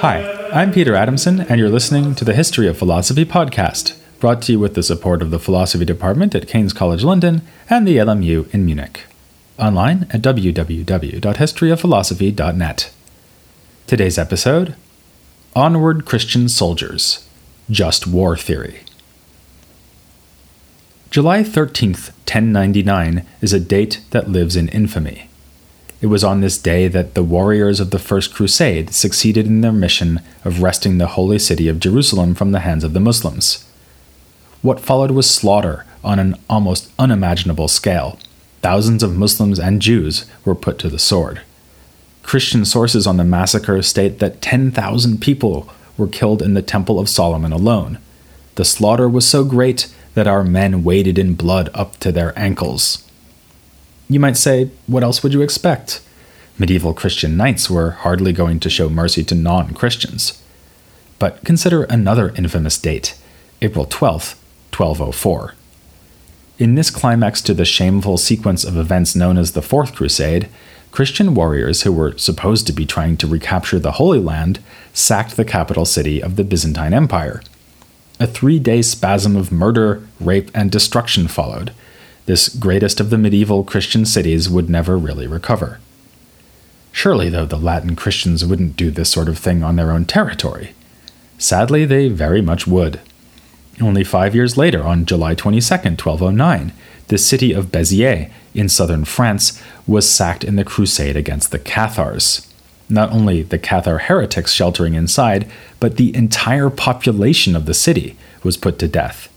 Hi, I'm Peter Adamson, and you're listening to the History of Philosophy podcast, brought to you with the support of the Philosophy Department at King's College London and the LMU in Munich. Online at www.historyofphilosophy.net. Today's episode Onward Christian Soldiers Just War Theory. July 13th, 1099 is a date that lives in infamy. It was on this day that the warriors of the First Crusade succeeded in their mission of wresting the holy city of Jerusalem from the hands of the Muslims. What followed was slaughter on an almost unimaginable scale. Thousands of Muslims and Jews were put to the sword. Christian sources on the massacre state that 10,000 people were killed in the Temple of Solomon alone. The slaughter was so great that our men waded in blood up to their ankles. You might say, what else would you expect? Medieval Christian knights were hardly going to show mercy to non Christians. But consider another infamous date, April 12, 1204. In this climax to the shameful sequence of events known as the Fourth Crusade, Christian warriors who were supposed to be trying to recapture the Holy Land sacked the capital city of the Byzantine Empire. A three day spasm of murder, rape, and destruction followed, this greatest of the medieval Christian cities would never really recover. Surely, though, the Latin Christians wouldn't do this sort of thing on their own territory. Sadly, they very much would. Only five years later, on July 22, 1209, the city of Béziers in southern France was sacked in the crusade against the Cathars. Not only the Cathar heretics sheltering inside, but the entire population of the city was put to death.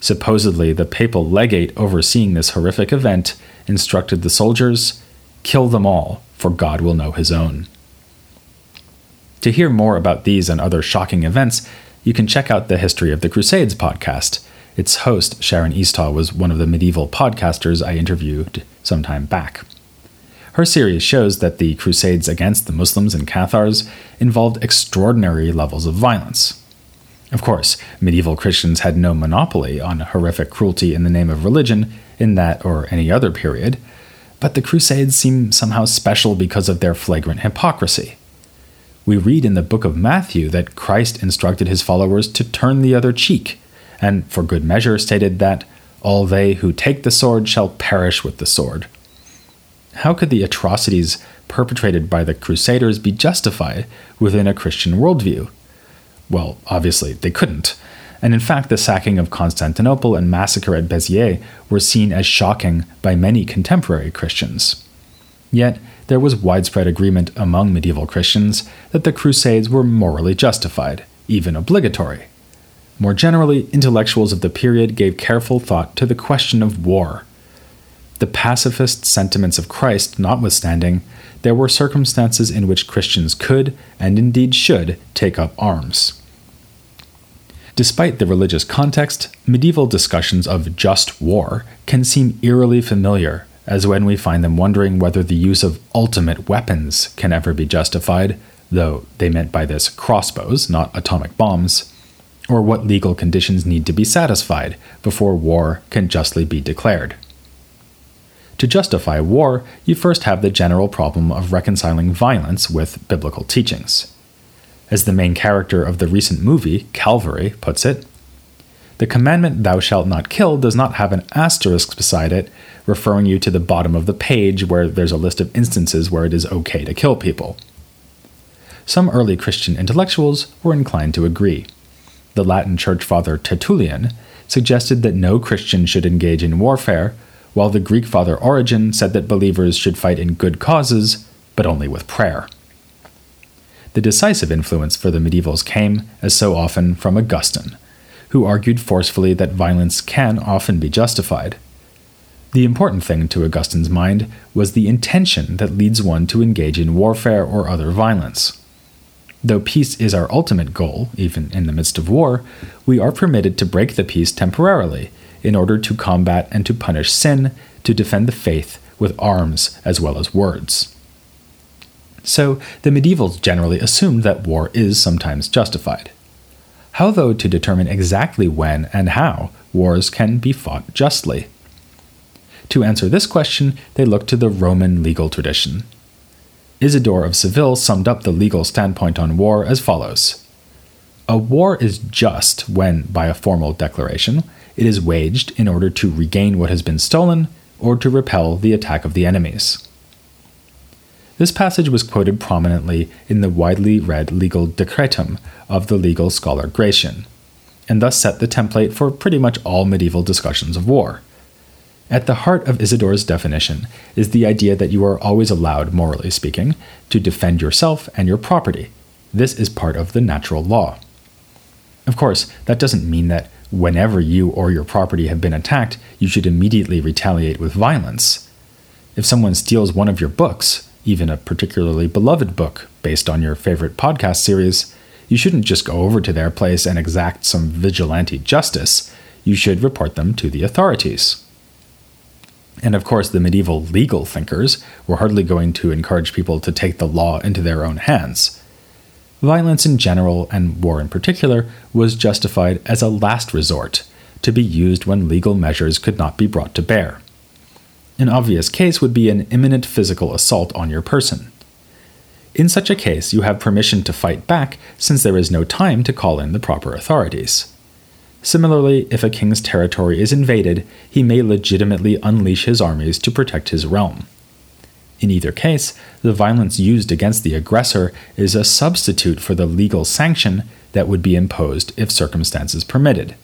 Supposedly, the papal legate overseeing this horrific event instructed the soldiers kill them all, for God will know his own. To hear more about these and other shocking events, you can check out the History of the Crusades podcast. Its host, Sharyn Eastaugh, was one of the medieval podcasters I interviewed some time back. Her series shows that the Crusades against the Muslims and Cathars involved extraordinary levels of violence. Of course, medieval Christians had no monopoly on horrific cruelty in the name of religion in that or any other period, but the Crusades seem somehow special because of their flagrant hypocrisy. We read in the book of Matthew that Christ instructed his followers to turn the other cheek, and for good measure stated that all they who take the sword shall perish with the sword. How could the atrocities perpetrated by the Crusaders be justified within a Christian worldview? Well, obviously, they couldn't. And in fact, the sacking of Constantinople and massacre at Béziers were seen as shocking by many contemporary Christians. Yet, there was widespread agreement among medieval Christians that the Crusades were morally justified, even obligatory. More generally, intellectuals of the period gave careful thought to the question of war. The pacifist sentiments of Christ notwithstanding, there were circumstances in which Christians could, and indeed should, take up arms. Despite the religious context, medieval discussions of just war can seem eerily familiar, as when we find them wondering whether the use of ultimate weapons can ever be justified, though they meant by this crossbows, not atomic bombs, or what legal conditions need to be satisfied before war can justly be declared. To justify war, you first have the general problem of reconciling violence with biblical teachings. As the main character of the recent movie, Calvary, puts it, the commandment thou shalt not kill does not have an asterisk beside it, referring you to the bottom of the page where there's a list of instances where it is okay to kill people. Some early Christian intellectuals were inclined to agree. The Latin church father Tertullian suggested that no Christian should engage in warfare while the Greek father Origen said that believers should fight in good causes, but only with prayer. The decisive influence for the medievals came, as so often, from Augustine, who argued forcefully that violence can often be justified. The important thing to Augustine's mind was the intention that leads one to engage in warfare or other violence. Though peace is our ultimate goal, even in the midst of war, we are permitted to break the peace temporarily in order to combat and to punish sin, to defend the faith with arms as well as words. So the medievals generally assumed that war is sometimes justified. How, though, to determine exactly when and how wars can be fought justly? To answer this question, they look to the Roman legal tradition. Isidore of Seville summed up the legal standpoint on war as follows A war is just when, by a formal declaration, it is waged in order to regain what has been stolen or to repel the attack of the enemies. This passage was quoted prominently in the widely read legal decretum of the legal scholar Gratian, and thus set the template for pretty much all medieval discussions of war. At the heart of Isidore's definition is the idea that you are always allowed, morally speaking, to defend yourself and your property. This is part of the natural law. Of course, that doesn't mean that whenever you or your property have been attacked, you should immediately retaliate with violence. If someone steals one of your books, even a particularly beloved book based on your favorite podcast series, you shouldn't just go over to their place and exact some vigilante justice. You should report them to the authorities. And of course, the medieval legal thinkers were hardly going to encourage people to take the law into their own hands. Violence in general, and war in particular, was justified as a last resort, to be used when legal measures could not be brought to bear. An obvious case would be an imminent physical assault on your person. In such a case, you have permission to fight back since there is no time to call in the proper authorities. Similarly, if a king's territory is invaded, he may legitimately unleash his armies to protect his realm. In either case, the violence used against the aggressor is a substitute for the legal sanction that would be imposed if circumstances permitted.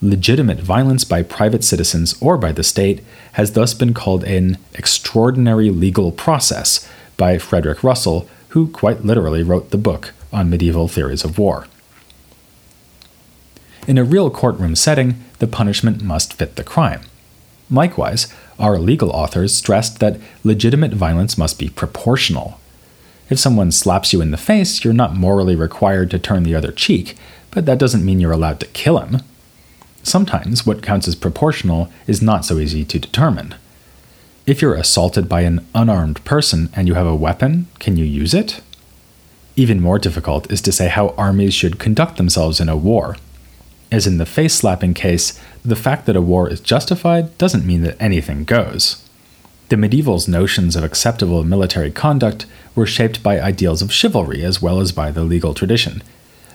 Legitimate violence by private citizens or by the state has thus been called an extraordinary legal process by Frederick Russell, who quite literally wrote the book on medieval theories of war. In a real courtroom setting, the punishment must fit the crime. Likewise, our legal authors stressed that legitimate violence must be proportional. If someone slaps you in the face, you're not morally required to turn the other cheek, but that doesn't mean you're allowed to kill him. Sometimes what counts as proportional is not so easy to determine. If you're assaulted by an unarmed person and you have a weapon, can you use it? Even more difficult is to say how armies should conduct themselves in a war. As in the face slapping case, the fact that a war is justified doesn't mean that anything goes. The medievals' notions of acceptable military conduct were shaped by ideals of chivalry as well as by the legal tradition,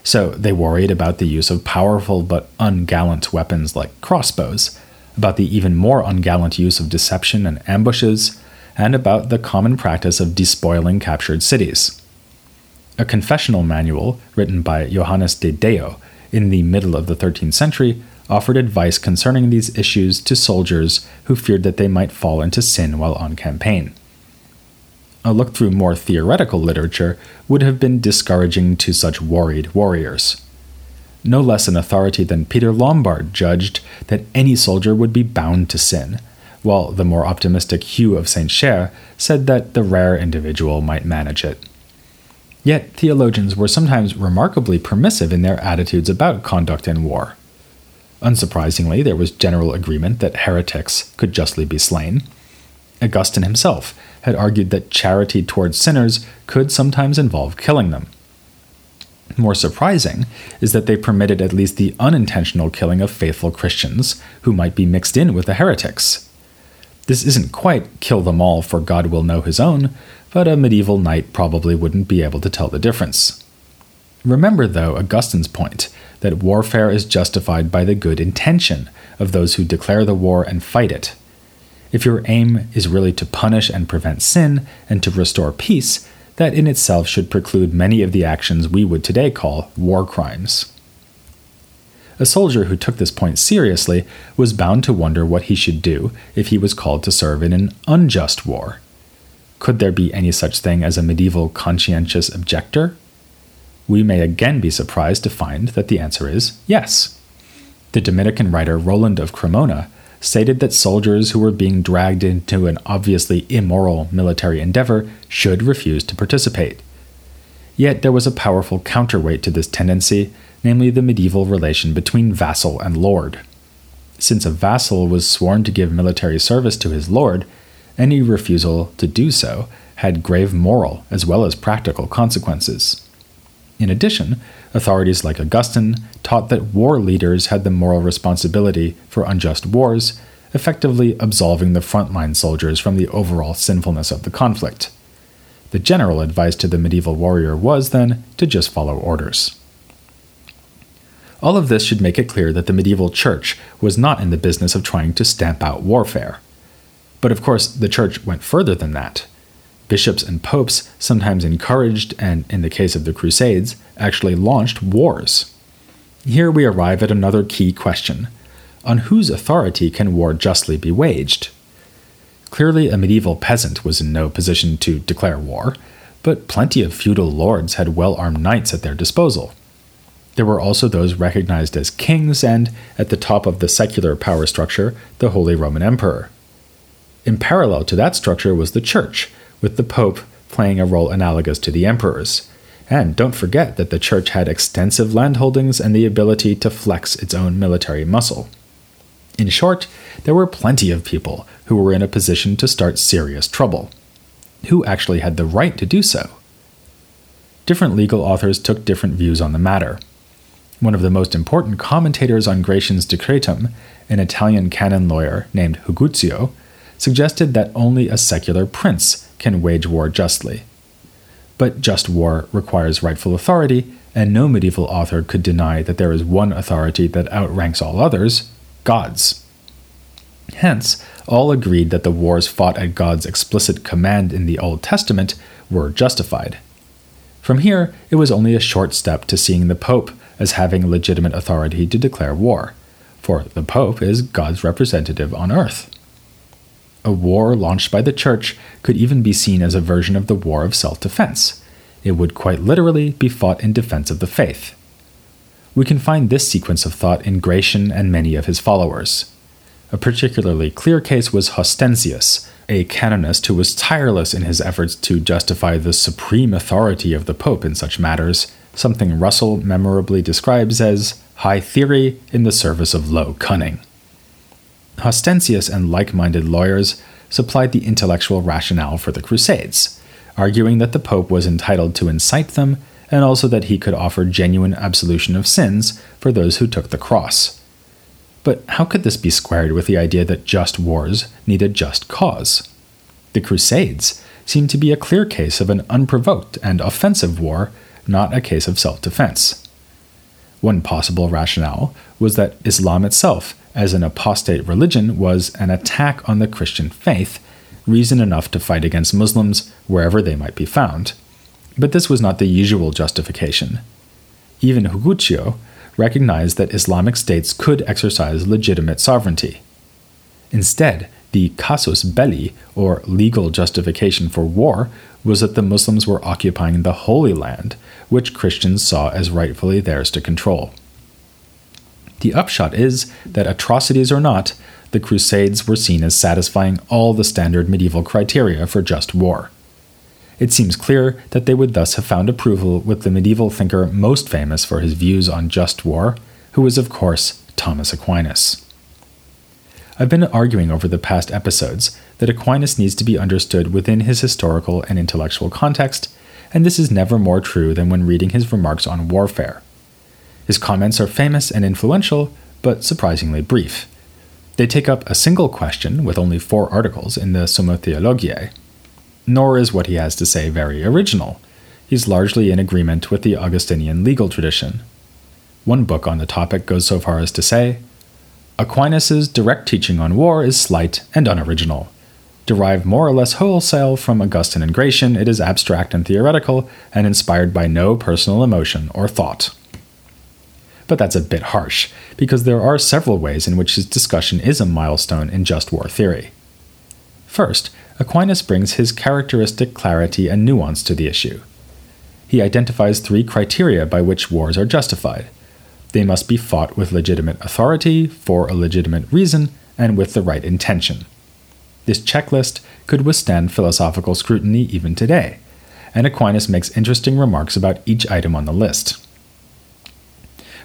so they worried about the use of powerful but ungallant weapons like crossbows, about the even more ungallant use of deception and ambushes, and about the common practice of despoiling captured cities. A confessional manual written by Johannes de Deo in the middle of the 13th century offered advice concerning these issues to soldiers who feared that they might fall into sin while on campaign a look through more theoretical literature would have been discouraging to such worried warriors. No less an authority than Peter Lombard judged that any soldier would be bound to sin, while the more optimistic Hugh of St. Cher said that the rare individual might manage it. Yet theologians were sometimes remarkably permissive in their attitudes about conduct in war. Unsurprisingly, there was general agreement that heretics could justly be slain. Augustine himself had argued that charity towards sinners could sometimes involve killing them. More surprising is that they permitted at least the unintentional killing of faithful Christians who might be mixed in with the heretics. This isn't quite kill them all for God will know his own, but a medieval knight probably wouldn't be able to tell the difference. Remember, though, Augustine's point that warfare is justified by the good intention of those who declare the war and fight it. If your aim is really to punish and prevent sin and to restore peace, that in itself should preclude many of the actions we would today call war crimes. A soldier who took this point seriously was bound to wonder what he should do if he was called to serve in an unjust war. Could there be any such thing as a medieval conscientious objector? We may again be surprised to find that the answer is yes. The Dominican writer Roland of Cremona stated that soldiers who were being dragged into an obviously immoral military endeavor should refuse to participate. Yet there was a powerful counterweight to this tendency, namely the medieval relation between vassal and lord. Since a vassal was sworn to give military service to his lord, any refusal to do so had grave moral as well as practical consequences. In addition, authorities like Augustine taught that war leaders had the moral responsibility for unjust wars, effectively absolving the frontline soldiers from the overall sinfulness of the conflict. The general advice to the medieval warrior was, then, to just follow orders. All of this should make it clear that the medieval church was not in the business of trying to stamp out warfare. But of course, the church went further than that. Bishops and popes sometimes encouraged, and in the case of the Crusades, actually launched wars. Here we arrive at another key question on whose authority can war justly be waged? Clearly, a medieval peasant was in no position to declare war, but plenty of feudal lords had well armed knights at their disposal. There were also those recognized as kings, and, at the top of the secular power structure, the Holy Roman Emperor. In parallel to that structure was the Church, with the Pope playing a role analogous to the emperors. And don't forget that the Church had extensive landholdings and the ability to flex its own military muscle. In short, there were plenty of people who were in a position to start serious trouble. Who actually had the right to do so? Different legal authors took different views on the matter. One of the most important commentators on Gratian's Decretum, an Italian canon lawyer named Huguccio, suggested that only a secular prince can wage war justly. But just war requires rightful authority, and no medieval author could deny that there is one authority that outranks all others God's. Hence, all agreed that the wars fought at God's explicit command in the Old Testament were justified. From here, it was only a short step to seeing the Pope as having legitimate authority to declare war, for the Pope is God's representative on earth. A war launched by the Church could even be seen as a version of the war of self defense. It would quite literally be fought in defense of the faith. We can find this sequence of thought in Gratian and many of his followers. A particularly clear case was Hostiensis, a canonist who was tireless in his efforts to justify the supreme authority of the Pope in such matters, something Russell memorably describes as high theory in the service of low cunning. Hostiensis and like minded lawyers supplied the intellectual rationale for the Crusades, arguing that the Pope was entitled to incite them and also that he could offer genuine absolution of sins for those who took the cross. But how could this be squared with the idea that just wars need a just cause? The Crusades seem to be a clear case of an unprovoked and offensive war not a case of self defense. One possible rationale was that Islam itself, as an apostate religion, was an attack on the Christian faith, reason enough to fight against Muslims wherever they might be found. But this was not the usual justification. Even Huguccio recognized that Islamic states could exercise legitimate sovereignty. Instead, the casus belli, or legal justification for war, was that the Muslims were occupying the Holy Land, which Christians saw as rightfully theirs to control. The upshot is that, atrocities or not, the Crusades were seen as satisfying all the standard medieval criteria for just war. It seems clear that they would thus have found approval with the medieval thinker most famous for his views on just war, who was, of course, Thomas Aquinas. I've been arguing over the past episodes that Aquinas needs to be understood within his historical and intellectual context, and this is never more true than when reading his remarks on warfare. His comments are famous and influential, but surprisingly brief. They take up a single question with only four articles in the Summa Theologiae. Nor is what he has to say very original. He's largely in agreement with the Augustinian legal tradition. One book on the topic goes so far as to say Aquinas' direct teaching on war is slight and unoriginal. Derived more or less wholesale from Augustine and Gratian, it is abstract and theoretical and inspired by no personal emotion or thought. But that's a bit harsh, because there are several ways in which his discussion is a milestone in just war theory. First, Aquinas brings his characteristic clarity and nuance to the issue. He identifies three criteria by which wars are justified they must be fought with legitimate authority, for a legitimate reason, and with the right intention. This checklist could withstand philosophical scrutiny even today, and Aquinas makes interesting remarks about each item on the list.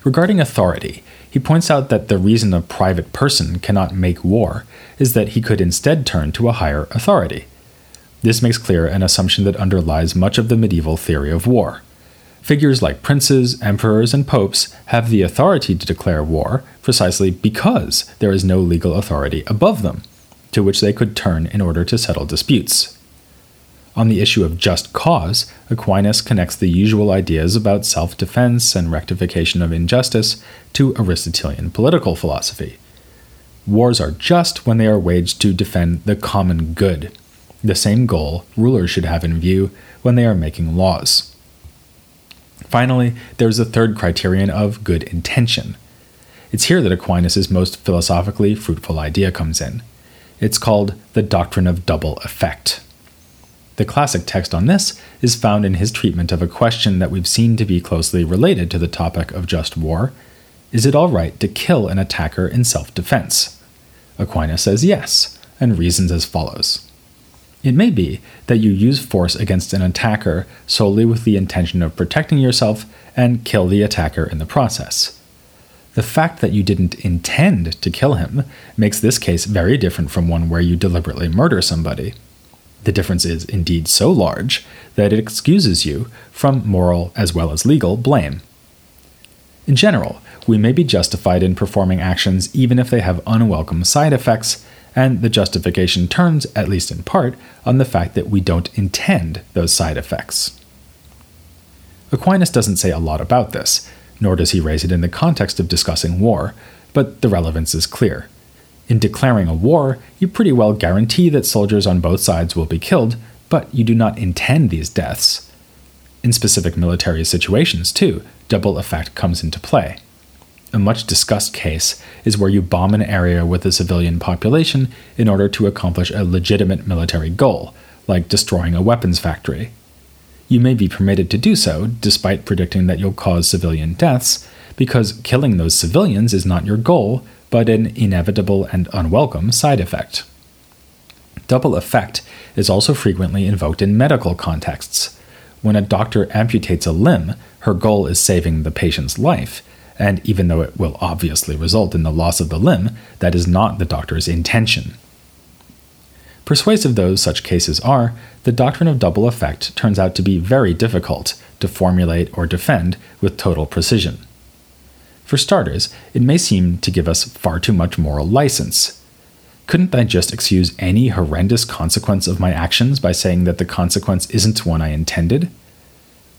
Regarding authority, he points out that the reason a private person cannot make war is that he could instead turn to a higher authority. This makes clear an assumption that underlies much of the medieval theory of war. Figures like princes, emperors, and popes have the authority to declare war precisely because there is no legal authority above them, to which they could turn in order to settle disputes. On the issue of just cause, Aquinas connects the usual ideas about self defense and rectification of injustice to Aristotelian political philosophy. Wars are just when they are waged to defend the common good, the same goal rulers should have in view when they are making laws. Finally, there is a third criterion of good intention. It's here that Aquinas' most philosophically fruitful idea comes in. It's called the doctrine of double effect. The classic text on this is found in his treatment of a question that we've seen to be closely related to the topic of just war Is it all right to kill an attacker in self defense? Aquinas says yes, and reasons as follows. It may be that you use force against an attacker solely with the intention of protecting yourself and kill the attacker in the process. The fact that you didn't intend to kill him makes this case very different from one where you deliberately murder somebody. The difference is indeed so large that it excuses you from moral as well as legal blame. In general, we may be justified in performing actions even if they have unwelcome side effects and the justification turns, at least in part, on the fact that we don't intend those side effects. Aquinas doesn't say a lot about this, nor does he raise it in the context of discussing war, but the relevance is clear. In declaring a war, you pretty well guarantee that soldiers on both sides will be killed, but you do not intend these deaths. In specific military situations, too, double effect comes into play. A much discussed case is where you bomb an area with a civilian population in order to accomplish a legitimate military goal, like destroying a weapons factory. You may be permitted to do so, despite predicting that you'll cause civilian deaths, because killing those civilians is not your goal, but an inevitable and unwelcome side effect. Double effect is also frequently invoked in medical contexts. When a doctor amputates a limb, her goal is saving the patient's life, and even though it will obviously result in the loss of the limb, that is not the doctor's intention. Persuasive though such cases are, the doctrine of double effect turns out to be very difficult to formulate or defend with total precision. For starters, it may seem to give us far too much moral license. Couldn't I just excuse any horrendous consequence of my actions by saying that the consequence isn't one I intended?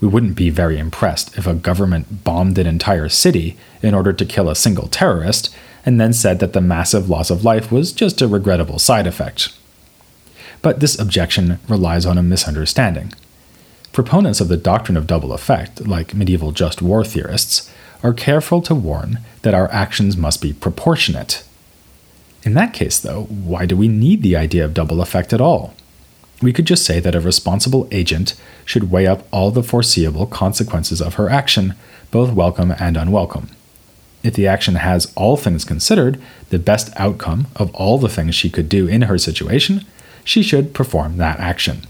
We wouldn't be very impressed if a government bombed an entire city in order to kill a single terrorist and then said that the massive loss of life was just a regrettable side effect. But this objection relies on a misunderstanding. Proponents of the doctrine of double effect, like medieval just war theorists, are careful to warn that our actions must be proportionate. In that case, though, why do we need the idea of double effect at all? We could just say that a responsible agent should weigh up all the foreseeable consequences of her action, both welcome and unwelcome. If the action has, all things considered, the best outcome of all the things she could do in her situation, she should perform that action.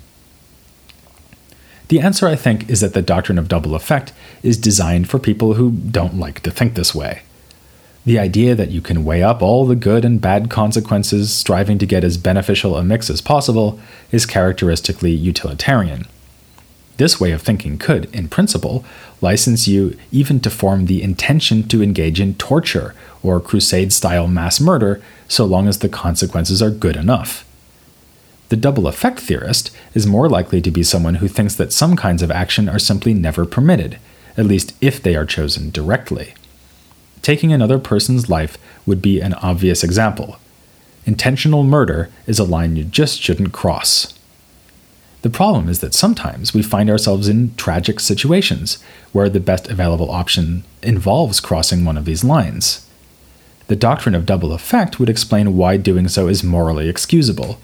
The answer, I think, is that the doctrine of double effect is designed for people who don't like to think this way. The idea that you can weigh up all the good and bad consequences, striving to get as beneficial a mix as possible, is characteristically utilitarian. This way of thinking could, in principle, license you even to form the intention to engage in torture or crusade style mass murder so long as the consequences are good enough. The double effect theorist is more likely to be someone who thinks that some kinds of action are simply never permitted, at least if they are chosen directly. Taking another person's life would be an obvious example. Intentional murder is a line you just shouldn't cross. The problem is that sometimes we find ourselves in tragic situations where the best available option involves crossing one of these lines. The doctrine of double effect would explain why doing so is morally excusable.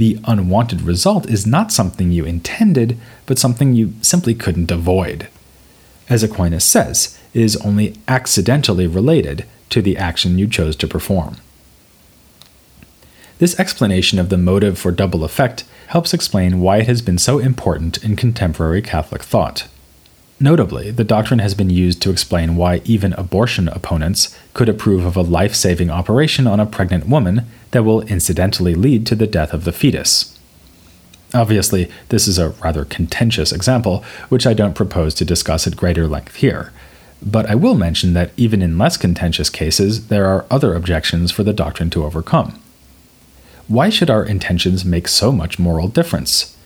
The unwanted result is not something you intended, but something you simply couldn't avoid. As Aquinas says, is only accidentally related to the action you chose to perform. This explanation of the motive for double effect helps explain why it has been so important in contemporary Catholic thought. Notably, the doctrine has been used to explain why even abortion opponents could approve of a life saving operation on a pregnant woman that will incidentally lead to the death of the fetus. Obviously, this is a rather contentious example, which I don't propose to discuss at greater length here. But I will mention that even in less contentious cases, there are other objections for the doctrine to overcome. Why should our intentions make so much moral difference?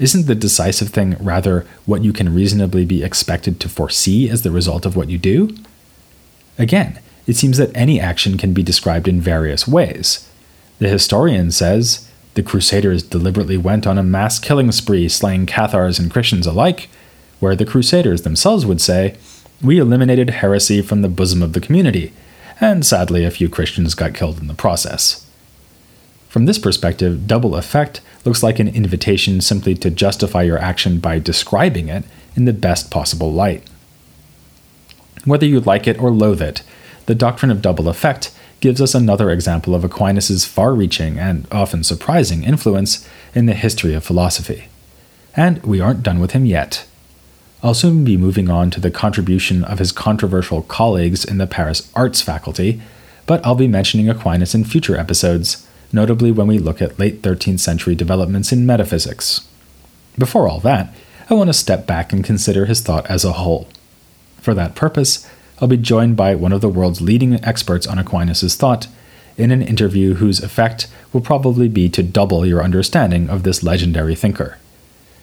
Isn't the decisive thing rather what you can reasonably be expected to foresee as the result of what you do? Again, it seems that any action can be described in various ways. The historian says, the Crusaders deliberately went on a mass killing spree, slaying Cathars and Christians alike, where the Crusaders themselves would say, We eliminated heresy from the bosom of the community, and sadly, a few Christians got killed in the process. From this perspective, double effect looks like an invitation simply to justify your action by describing it in the best possible light. Whether you like it or loathe it, the doctrine of double effect gives us another example of Aquinas' far reaching and often surprising influence in the history of philosophy. And we aren't done with him yet. I'll soon be moving on to the contribution of his controversial colleagues in the Paris Arts faculty, but I'll be mentioning Aquinas in future episodes, notably when we look at late 13th century developments in metaphysics. Before all that, I want to step back and consider his thought as a whole. For that purpose, I'll be joined by one of the world's leading experts on Aquinas' thought in an interview whose effect will probably be to double your understanding of this legendary thinker.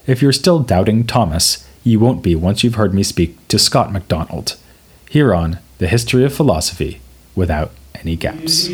If you're still doubting Thomas, you won't be once you've heard me speak to Scott MacDonald, here on The History of Philosophy Without Any Gaps.